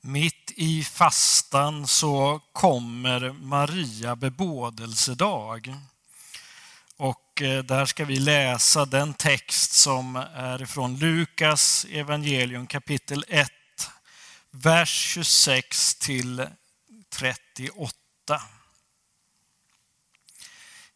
Mitt i fastan så kommer Maria bebådelsedag. Och eh, där ska vi läsa den text som är från Lukas evangelium kapitel 1, vers 26 till 38.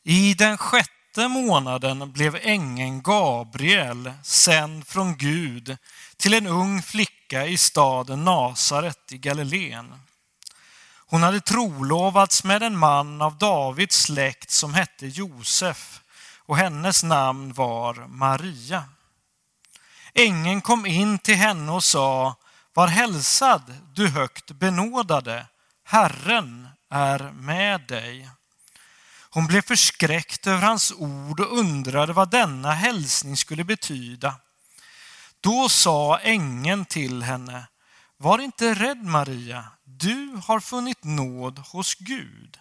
I den sjätte månaden blev ängeln Gabriel sänd från Gud till en ung flicka i staden Nasaret i Galileen. Hon hade trolovats med en man av Davids släkt som hette Josef och hennes namn var Maria. Ängeln kom in till henne och sa, var hälsad du högt benådade, Herren är med dig. Hon blev förskräckt över hans ord och undrade vad denna hälsning skulle betyda. Då sa ängeln till henne, var inte rädd Maria, du har funnit nåd hos Gud.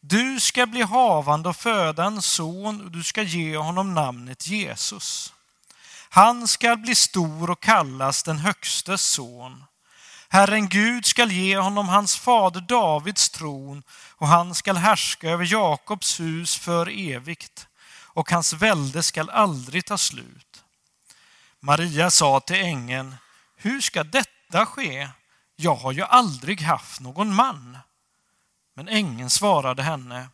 Du ska bli havande och föda en son och du ska ge honom namnet Jesus. Han skall bli stor och kallas den högstes son. Herren Gud skall ge honom hans fader Davids tron och han skall härska över Jakobs hus för evigt och hans välde skall aldrig ta slut. Maria sa till ängeln, hur ska detta ske? Jag har ju aldrig haft någon man. Men ängeln svarade henne,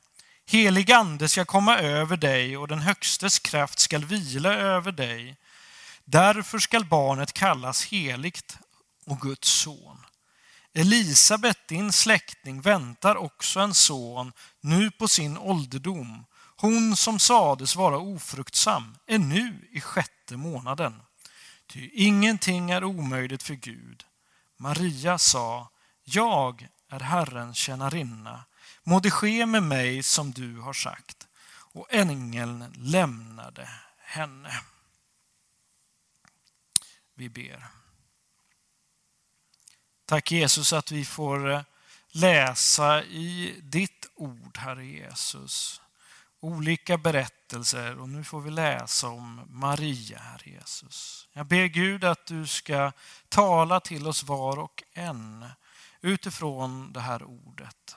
helig ande ska komma över dig och den högstes kraft skall vila över dig. Därför skall barnet kallas heligt och Guds son. Elisabet, din släkting, väntar också en son nu på sin ålderdom. Hon som sades vara ofruktsam är nu i sjätte månaden. Ty ingenting är omöjligt för Gud. Maria sa, jag är Herrens tjänarinna. Må det ske med mig som du har sagt. Och ängeln lämnade henne. Vi ber. Tack Jesus att vi får eh, läsa i ditt ord, Herre Jesus. Olika berättelser och nu får vi läsa om Maria, Herre Jesus. Jag ber Gud att du ska tala till oss var och en utifrån det här ordet.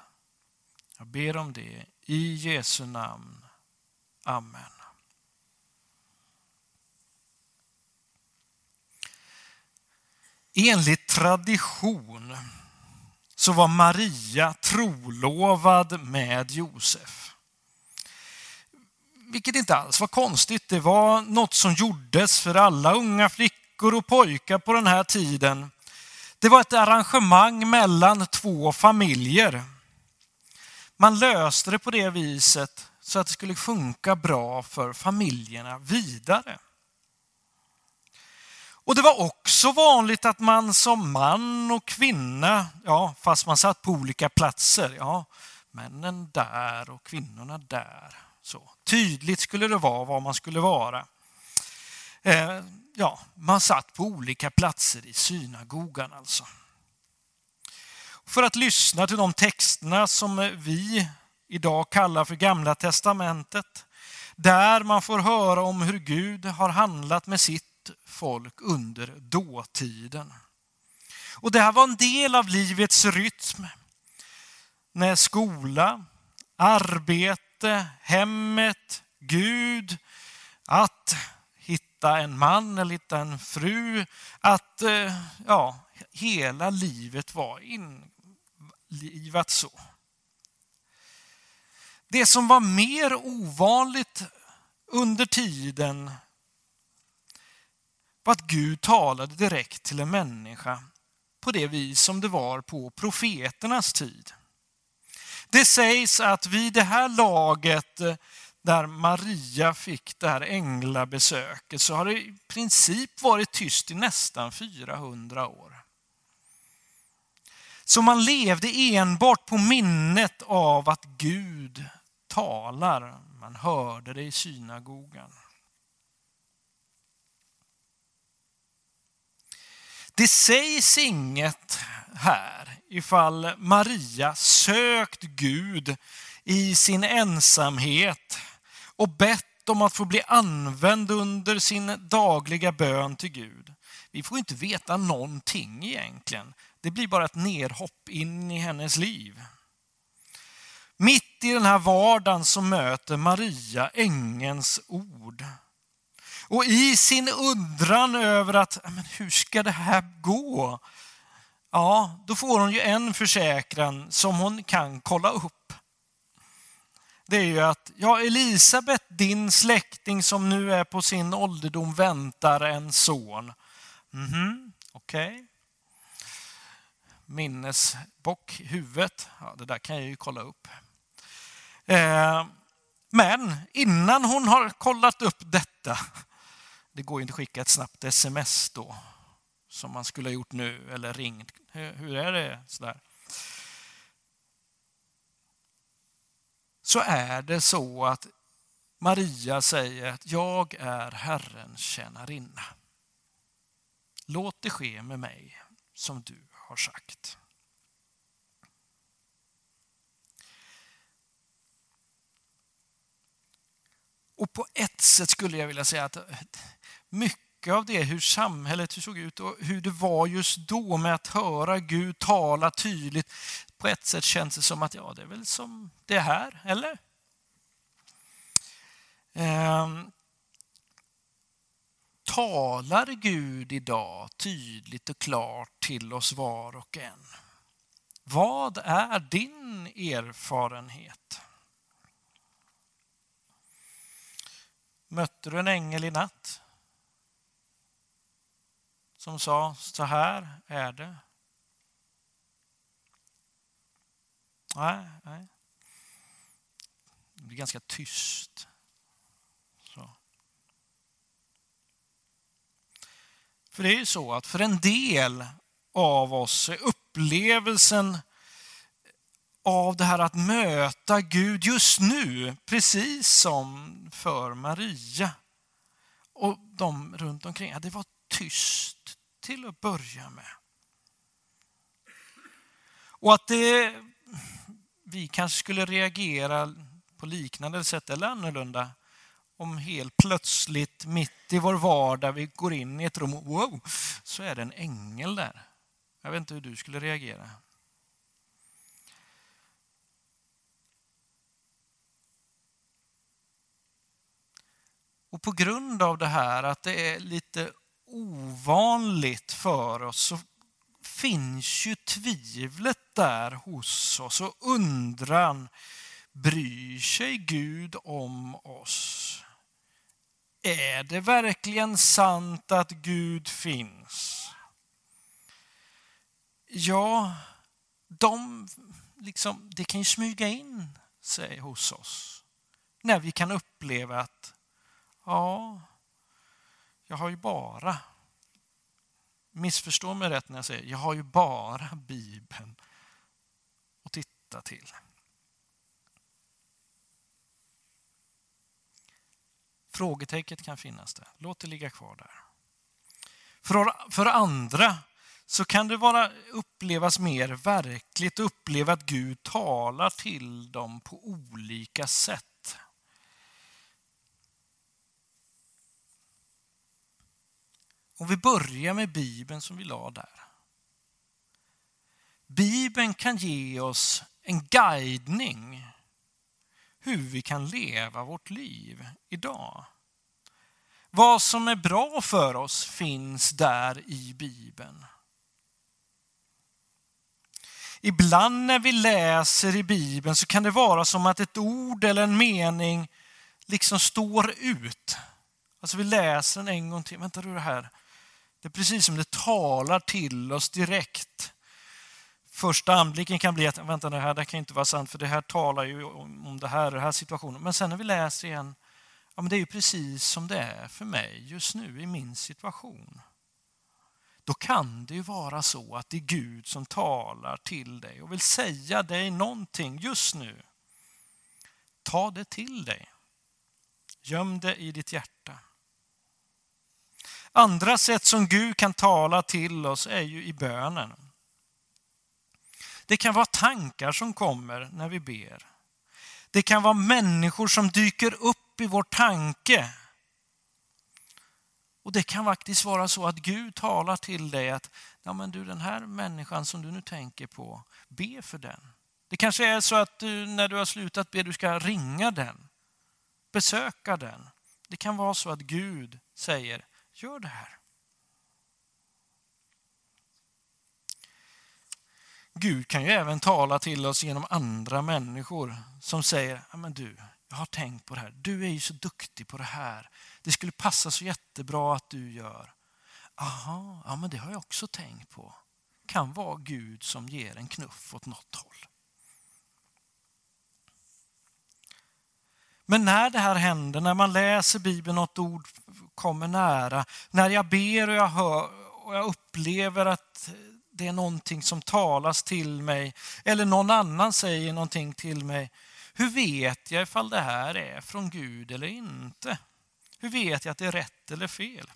Jag ber om det i Jesu namn. Amen. Enligt tradition så var Maria trolovad med Josef. Vilket inte alls var konstigt. Det var något som gjordes för alla unga flickor och pojkar på den här tiden. Det var ett arrangemang mellan två familjer. Man löste det på det viset så att det skulle funka bra för familjerna vidare. Och det var också vanligt att man som man och kvinna, ja, fast man satt på olika platser, ja, männen där och kvinnorna där. Så tydligt skulle det vara var man skulle vara. Eh, ja, man satt på olika platser i synagogan alltså. För att lyssna till de texterna som vi idag kallar för Gamla testamentet, där man får höra om hur Gud har handlat med sitt folk under dåtiden. Och det här var en del av livets rytm. När skola, arbete, hemmet, Gud, att hitta en man eller hitta en fru, att eh, ja, hela livet var inlivat så. Det som var mer ovanligt under tiden var att Gud talade direkt till en människa på det vis som det var på profeternas tid. Det sägs att vid det här laget eh, där Maria fick det här änglabesöket så har det i princip varit tyst i nästan 400 år. Så man levde enbart på minnet av att Gud talar. Man hörde det i synagogan. Det sägs inget här ifall Maria sökt Gud i sin ensamhet och bett om att få bli använd under sin dagliga bön till Gud. Vi får inte veta någonting egentligen. Det blir bara ett nerhopp in i hennes liv. Mitt i den här vardagen så möter Maria ängens ord. Och i sin undran över att, men hur ska det här gå? Ja, då får hon ju en försäkran som hon kan kolla upp. Det är ju att, ja Elisabet, din släkting som nu är på sin ålderdom väntar en son. Mhm, okej. Okay. Minnesbock, huvudet, ja, det där kan jag ju kolla upp. Eh, men innan hon har kollat upp detta, det går ju inte att skicka ett snabbt sms då, som man skulle ha gjort nu, eller ringt. Hur är det? Sådär. Så är det så att Maria säger att jag är Herrens tjänarinna. Låt det ske med mig som du har sagt. Och på ett sätt skulle jag vilja säga att mycket av det, hur samhället såg ut och hur det var just då med att höra Gud tala tydligt, på ett sätt känns det som att ja, det är väl som det här, eller? Ehm, talar Gud idag tydligt och klart till oss var och en? Vad är din erfarenhet? Mötte du en ängel i natt? Som sa, så här är det. Nej, nej. Det blir ganska tyst. Så. För det är ju så att för en del av oss är upplevelsen av det här att möta Gud just nu, precis som för Maria och de runt omkring. Ja, det var tyst till att börja med. Och att det, vi kanske skulle reagera på liknande sätt eller annorlunda om helt plötsligt mitt i vår vardag vi går in i ett rum och wow, så är det en ängel där. Jag vet inte hur du skulle reagera. Och på grund av det här att det är lite ovanligt för oss så finns ju tvivlet där hos oss och undran, bryr sig Gud om oss? Är det verkligen sant att Gud finns? Ja, de, liksom, det kan ju smyga in sig hos oss när vi kan uppleva att Ja, jag har ju bara, missförstå mig rätt när jag säger, jag har ju bara Bibeln att titta till. Frågetecknet kan finnas där. Låt det ligga kvar där. För, för andra så kan det vara, upplevas mer verkligt, uppleva att Gud talar till dem på olika sätt. Om vi börjar med Bibeln som vi la där. Bibeln kan ge oss en guidning hur vi kan leva vårt liv idag. Vad som är bra för oss finns där i Bibeln. Ibland när vi läser i Bibeln så kan det vara som att ett ord eller en mening liksom står ut. Alltså vi läser den en gång till. Vänta du det här. Det är precis som det talar till oss direkt. Första anblicken kan bli att vänta, det här det kan inte vara sant för det här talar ju om det här, den här situationen. Men sen när vi läser igen, ja, men det är ju precis som det är för mig just nu i min situation. Då kan det ju vara så att det är Gud som talar till dig och vill säga dig någonting just nu. Ta det till dig. Göm det i ditt hjärta. Andra sätt som Gud kan tala till oss är ju i bönen. Det kan vara tankar som kommer när vi ber. Det kan vara människor som dyker upp i vår tanke. Och det kan faktiskt vara så att Gud talar till dig att ja, men du, den här människan som du nu tänker på, be för den. Det kanske är så att du, när du har slutat be, du ska ringa den, besöka den. Det kan vara så att Gud säger, gör det här. Gud kan ju även tala till oss genom andra människor som säger, men du, jag har tänkt på det här. Du är ju så duktig på det här. Det skulle passa så jättebra att du gör. Aha, ja men det har jag också tänkt på. Kan vara Gud som ger en knuff åt något håll. Men när det här händer, när man läser Bibeln, något ord kommer nära, när jag ber och jag hör och jag upplever att det är någonting som talas till mig eller någon annan säger någonting till mig. Hur vet jag ifall det här är från Gud eller inte? Hur vet jag att det är rätt eller fel?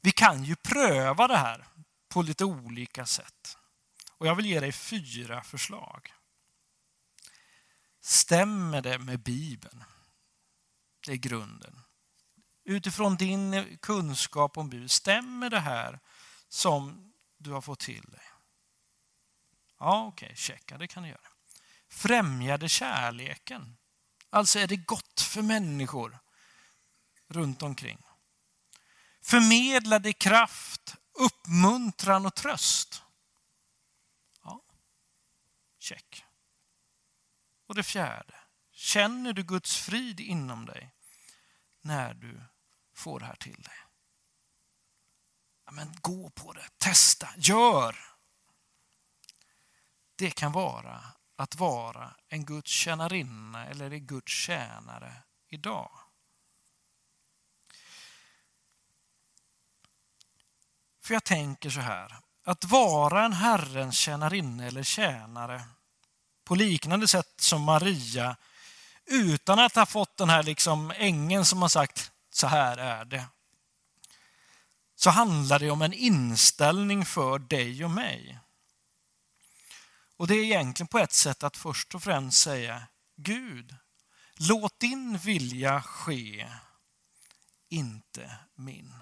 Vi kan ju pröva det här på lite olika sätt. Och jag vill ge dig fyra förslag. Stämmer det med Bibeln? Det är grunden. Utifrån din kunskap om Bibeln, stämmer det här som du har fått till dig? Ja, okej, okay, checka, det kan du göra. Främjar det kärleken? Alltså är det gott för människor runt omkring? Förmedlar det kraft, uppmuntran och tröst? Ja, check. Och det fjärde, känner du Guds frid inom dig när du får det här till dig? Ja, men gå på det, testa, gör. Det kan vara att vara en Guds tjänarinna eller en Guds tjänare idag. För jag tänker så här, att vara en Herrens tjänarinna eller tjänare på liknande sätt som Maria utan att ha fått den här liksom ängeln som har sagt så här är det. Så handlar det om en inställning för dig och mig. Och det är egentligen på ett sätt att först och främst säga Gud, låt din vilja ske, inte min.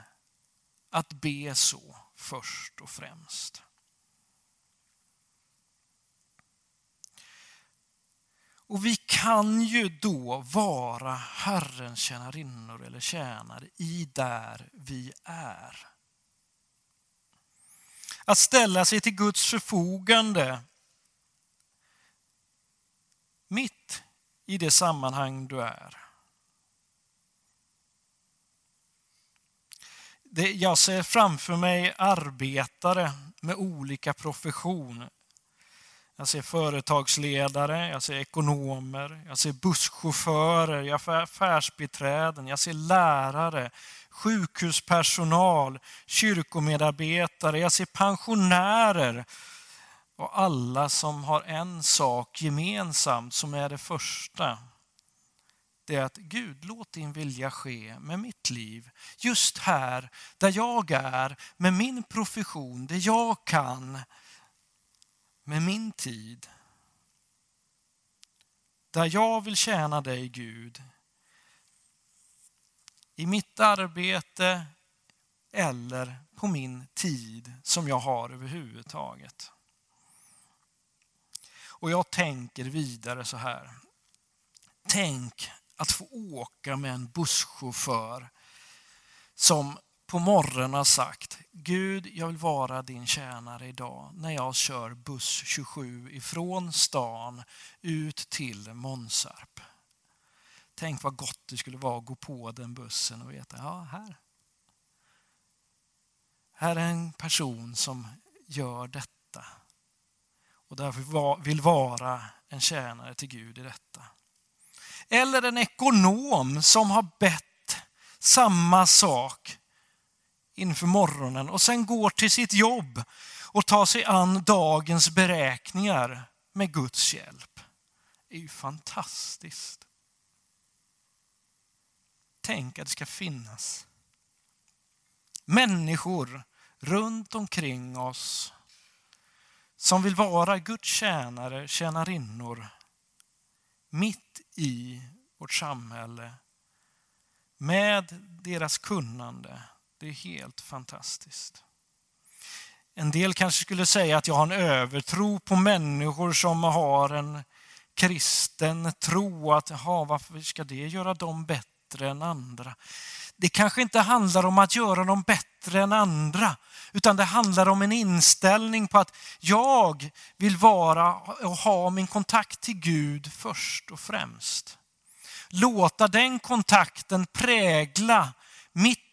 Att be så först och främst. Och vi kan ju då vara Herrens tjänarinnor eller tjänare i där vi är. Att ställa sig till Guds förfogande mitt i det sammanhang du är. Jag ser framför mig arbetare med olika profession jag ser företagsledare, jag ser ekonomer, jag ser busschaufförer, jag ser affärsbiträden, jag ser lärare, sjukhuspersonal, kyrkomedarbetare, jag ser pensionärer och alla som har en sak gemensamt som är det första. Det är att Gud, låt din vilja ske med mitt liv. Just här där jag är, med min profession, det jag kan med min tid. Där jag vill tjäna dig Gud. I mitt arbete eller på min tid som jag har överhuvudtaget. Och jag tänker vidare så här. Tänk att få åka med en busschaufför som på morgonen har sagt Gud, jag vill vara din tjänare idag när jag kör buss 27 ifrån stan ut till Månsarp. Tänk vad gott det skulle vara att gå på den bussen och veta, ja här. Här är en person som gör detta och därför vill vara en tjänare till Gud i detta. Eller en ekonom som har bett samma sak inför morgonen och sen går till sitt jobb och tar sig an dagens beräkningar med Guds hjälp. Det är ju fantastiskt. Tänk att det ska finnas människor runt omkring oss som vill vara Guds tjänare, tjänarinnor mitt i vårt samhälle med deras kunnande. Det är helt fantastiskt. En del kanske skulle säga att jag har en övertro på människor som har en kristen tro. Att aha, varför ska det göra dem bättre än andra? Det kanske inte handlar om att göra dem bättre än andra, utan det handlar om en inställning på att jag vill vara och ha min kontakt till Gud först och främst. Låta den kontakten prägla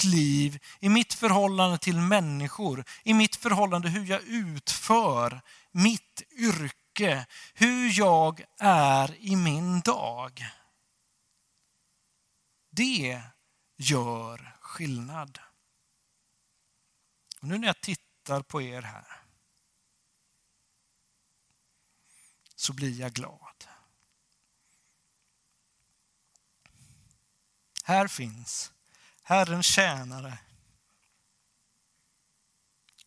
mitt liv, i mitt förhållande till människor, i mitt förhållande hur jag utför mitt yrke, hur jag är i min dag. Det gör skillnad. Och nu när jag tittar på er här så blir jag glad. Här finns Herrens tjänare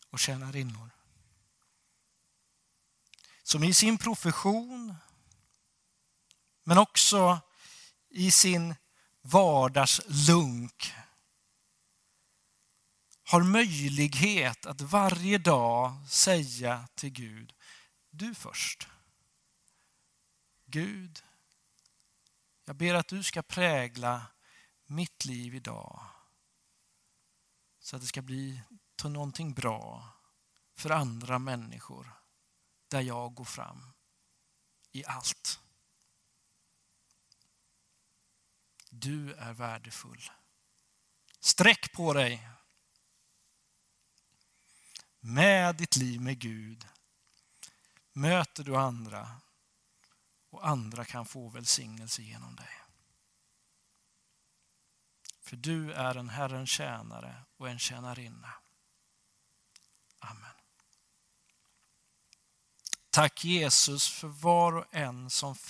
och tjänarinnor. Som i sin profession, men också i sin vardagslunk har möjlighet att varje dag säga till Gud, du först. Gud, jag ber att du ska prägla mitt liv idag så att det ska bli till någonting bra för andra människor där jag går fram i allt. Du är värdefull. Sträck på dig. Med ditt liv med Gud möter du andra och andra kan få välsignelse genom dig. För du är en Herrens tjänare och en tjänarinna. Amen. Tack Jesus för var och en som finns